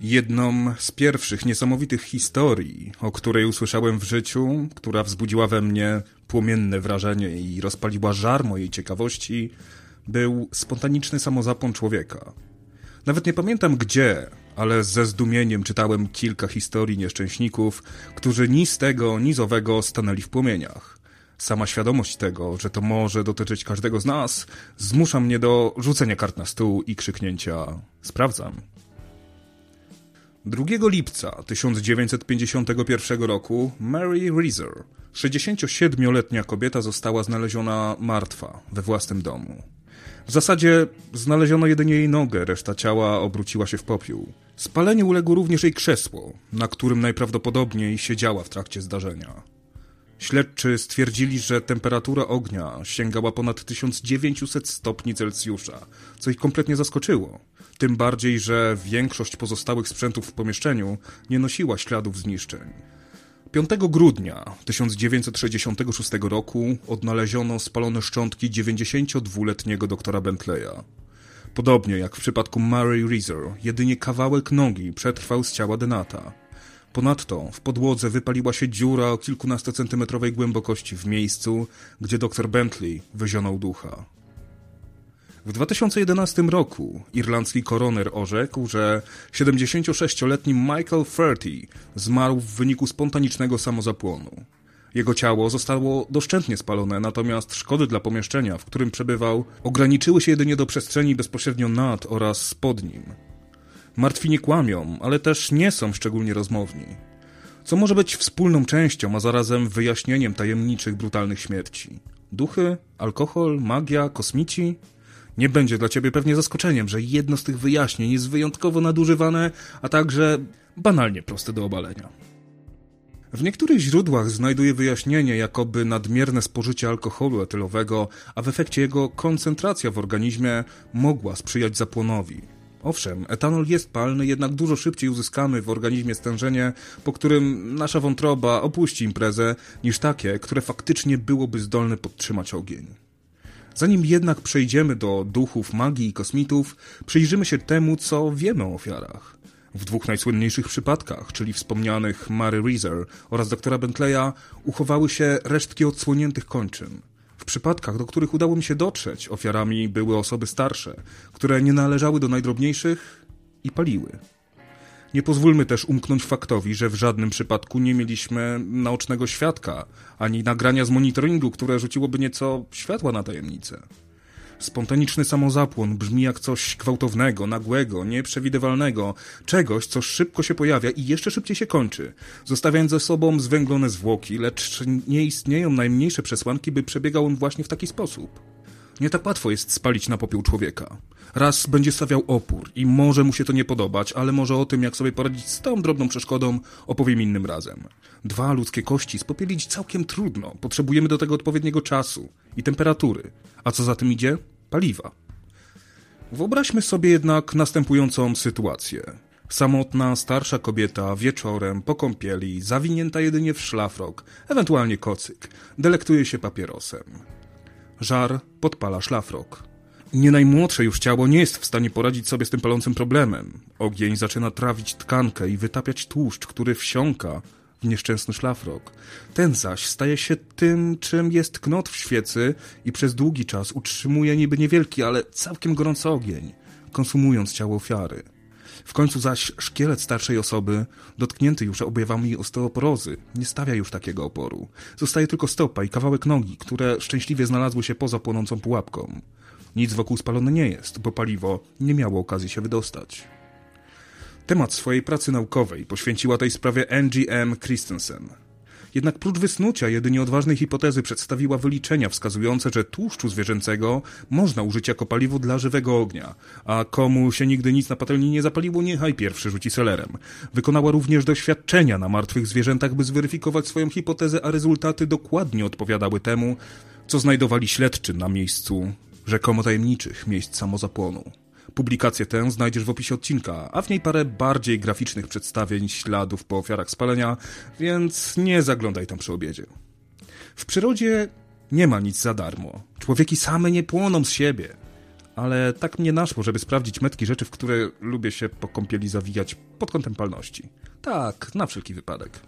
Jedną z pierwszych niesamowitych historii, o której usłyszałem w życiu, która wzbudziła we mnie płomienne wrażenie i rozpaliła żar mojej ciekawości, był spontaniczny samozapłon człowieka. Nawet nie pamiętam gdzie, ale ze zdumieniem czytałem kilka historii nieszczęśników, którzy ni z tego, ni z owego stanęli w płomieniach. Sama świadomość tego, że to może dotyczyć każdego z nas, zmusza mnie do rzucenia kart na stół i krzyknięcia: Sprawdzam. 2 lipca 1951 roku Mary Reeser, 67-letnia kobieta, została znaleziona martwa we własnym domu. W zasadzie znaleziono jedynie jej nogę, reszta ciała obróciła się w popiół. Spaleniu uległo również jej krzesło, na którym najprawdopodobniej siedziała w trakcie zdarzenia. Śledczy stwierdzili, że temperatura ognia sięgała ponad 1900 stopni Celsjusza, co ich kompletnie zaskoczyło. Tym bardziej, że większość pozostałych sprzętów w pomieszczeniu nie nosiła śladów zniszczeń. 5 grudnia 1966 roku odnaleziono spalone szczątki 92-letniego doktora Bentleya. Podobnie jak w przypadku Mary Reeser, jedynie kawałek nogi przetrwał z ciała Denata. Ponadto w podłodze wypaliła się dziura o kilkunastocentymetrowej głębokości w miejscu, gdzie dr Bentley wyzionął ducha. W 2011 roku irlandzki koroner orzekł, że 76-letni Michael Ferty zmarł w wyniku spontanicznego samozapłonu. Jego ciało zostało doszczętnie spalone, natomiast szkody dla pomieszczenia, w którym przebywał, ograniczyły się jedynie do przestrzeni bezpośrednio nad oraz pod nim. Martwi nie kłamią, ale też nie są szczególnie rozmowni. Co może być wspólną częścią, a zarazem wyjaśnieniem tajemniczych, brutalnych śmierci? Duchy, alkohol, magia, kosmici? Nie będzie dla ciebie pewnie zaskoczeniem, że jedno z tych wyjaśnień jest wyjątkowo nadużywane, a także banalnie proste do obalenia. W niektórych źródłach znajduje wyjaśnienie, jakoby nadmierne spożycie alkoholu etylowego, a w efekcie jego koncentracja w organizmie mogła sprzyjać zapłonowi. Owszem, etanol jest palny, jednak dużo szybciej uzyskamy w organizmie stężenie, po którym nasza wątroba opuści imprezę, niż takie, które faktycznie byłoby zdolne podtrzymać ogień. Zanim jednak przejdziemy do duchów, magii i kosmitów, przyjrzymy się temu, co wiemy o ofiarach. W dwóch najsłynniejszych przypadkach, czyli wspomnianych Mary Reeser oraz doktora Bentleya, uchowały się resztki odsłoniętych kończyn. Przypadkach, do których udało mi się dotrzeć, ofiarami były osoby starsze, które nie należały do najdrobniejszych i paliły. Nie pozwólmy też umknąć faktowi, że w żadnym przypadku nie mieliśmy naocznego świadka, ani nagrania z monitoringu, które rzuciłoby nieco światła na tajemnicę. Spontaniczny samozapłon brzmi jak coś gwałtownego, nagłego, nieprzewidywalnego, czegoś, co szybko się pojawia i jeszcze szybciej się kończy, zostawiając ze sobą zwęglone zwłoki, lecz nie istnieją najmniejsze przesłanki, by przebiegał on właśnie w taki sposób. Nie tak łatwo jest spalić na popiół człowieka. Raz będzie stawiał opór i może mu się to nie podobać, ale może o tym, jak sobie poradzić z tą drobną przeszkodą, opowiem innym razem. Dwa ludzkie kości spopielić całkiem trudno. Potrzebujemy do tego odpowiedniego czasu i temperatury. A co za tym idzie? Paliwa. Wyobraźmy sobie jednak następującą sytuację. Samotna, starsza kobieta wieczorem po kąpieli, zawinięta jedynie w szlafrok, ewentualnie kocyk, delektuje się papierosem. Żar podpala szlafrok. Nie najmłodsze już ciało nie jest w stanie poradzić sobie z tym palącym problemem. Ogień zaczyna trawić tkankę i wytapiać tłuszcz, który wsiąka w nieszczęsny szlafrok. Ten zaś staje się tym, czym jest knot w świecy i przez długi czas utrzymuje niby niewielki, ale całkiem gorący ogień, konsumując ciało ofiary. W końcu zaś szkielet starszej osoby, dotknięty już objawami osteoporozy, nie stawia już takiego oporu. Zostaje tylko stopa i kawałek nogi, które szczęśliwie znalazły się poza płonącą pułapką. Nic wokół spalone nie jest, bo paliwo nie miało okazji się wydostać. Temat swojej pracy naukowej poświęciła tej sprawie Angie M. Christensen. Jednak prócz wysnucia jedynie odważnej hipotezy przedstawiła wyliczenia wskazujące, że tłuszczu zwierzęcego można użyć jako paliwo dla żywego ognia, a komu się nigdy nic na patelni nie zapaliło, niechaj pierwszy rzuci selerem. Wykonała również doświadczenia na martwych zwierzętach, by zweryfikować swoją hipotezę, a rezultaty dokładnie odpowiadały temu, co znajdowali śledczy na miejscu rzekomo tajemniczych miejsc samozapłonu. Publikację tę znajdziesz w opisie odcinka, a w niej parę bardziej graficznych przedstawień śladów po ofiarach spalenia, więc nie zaglądaj tam przy obiedzie. W przyrodzie nie ma nic za darmo. Człowieki same nie płoną z siebie. ale tak mnie naszło, żeby sprawdzić metki rzeczy, w które lubię się po kąpieli zawijać pod kątem palności. Tak, na wszelki wypadek.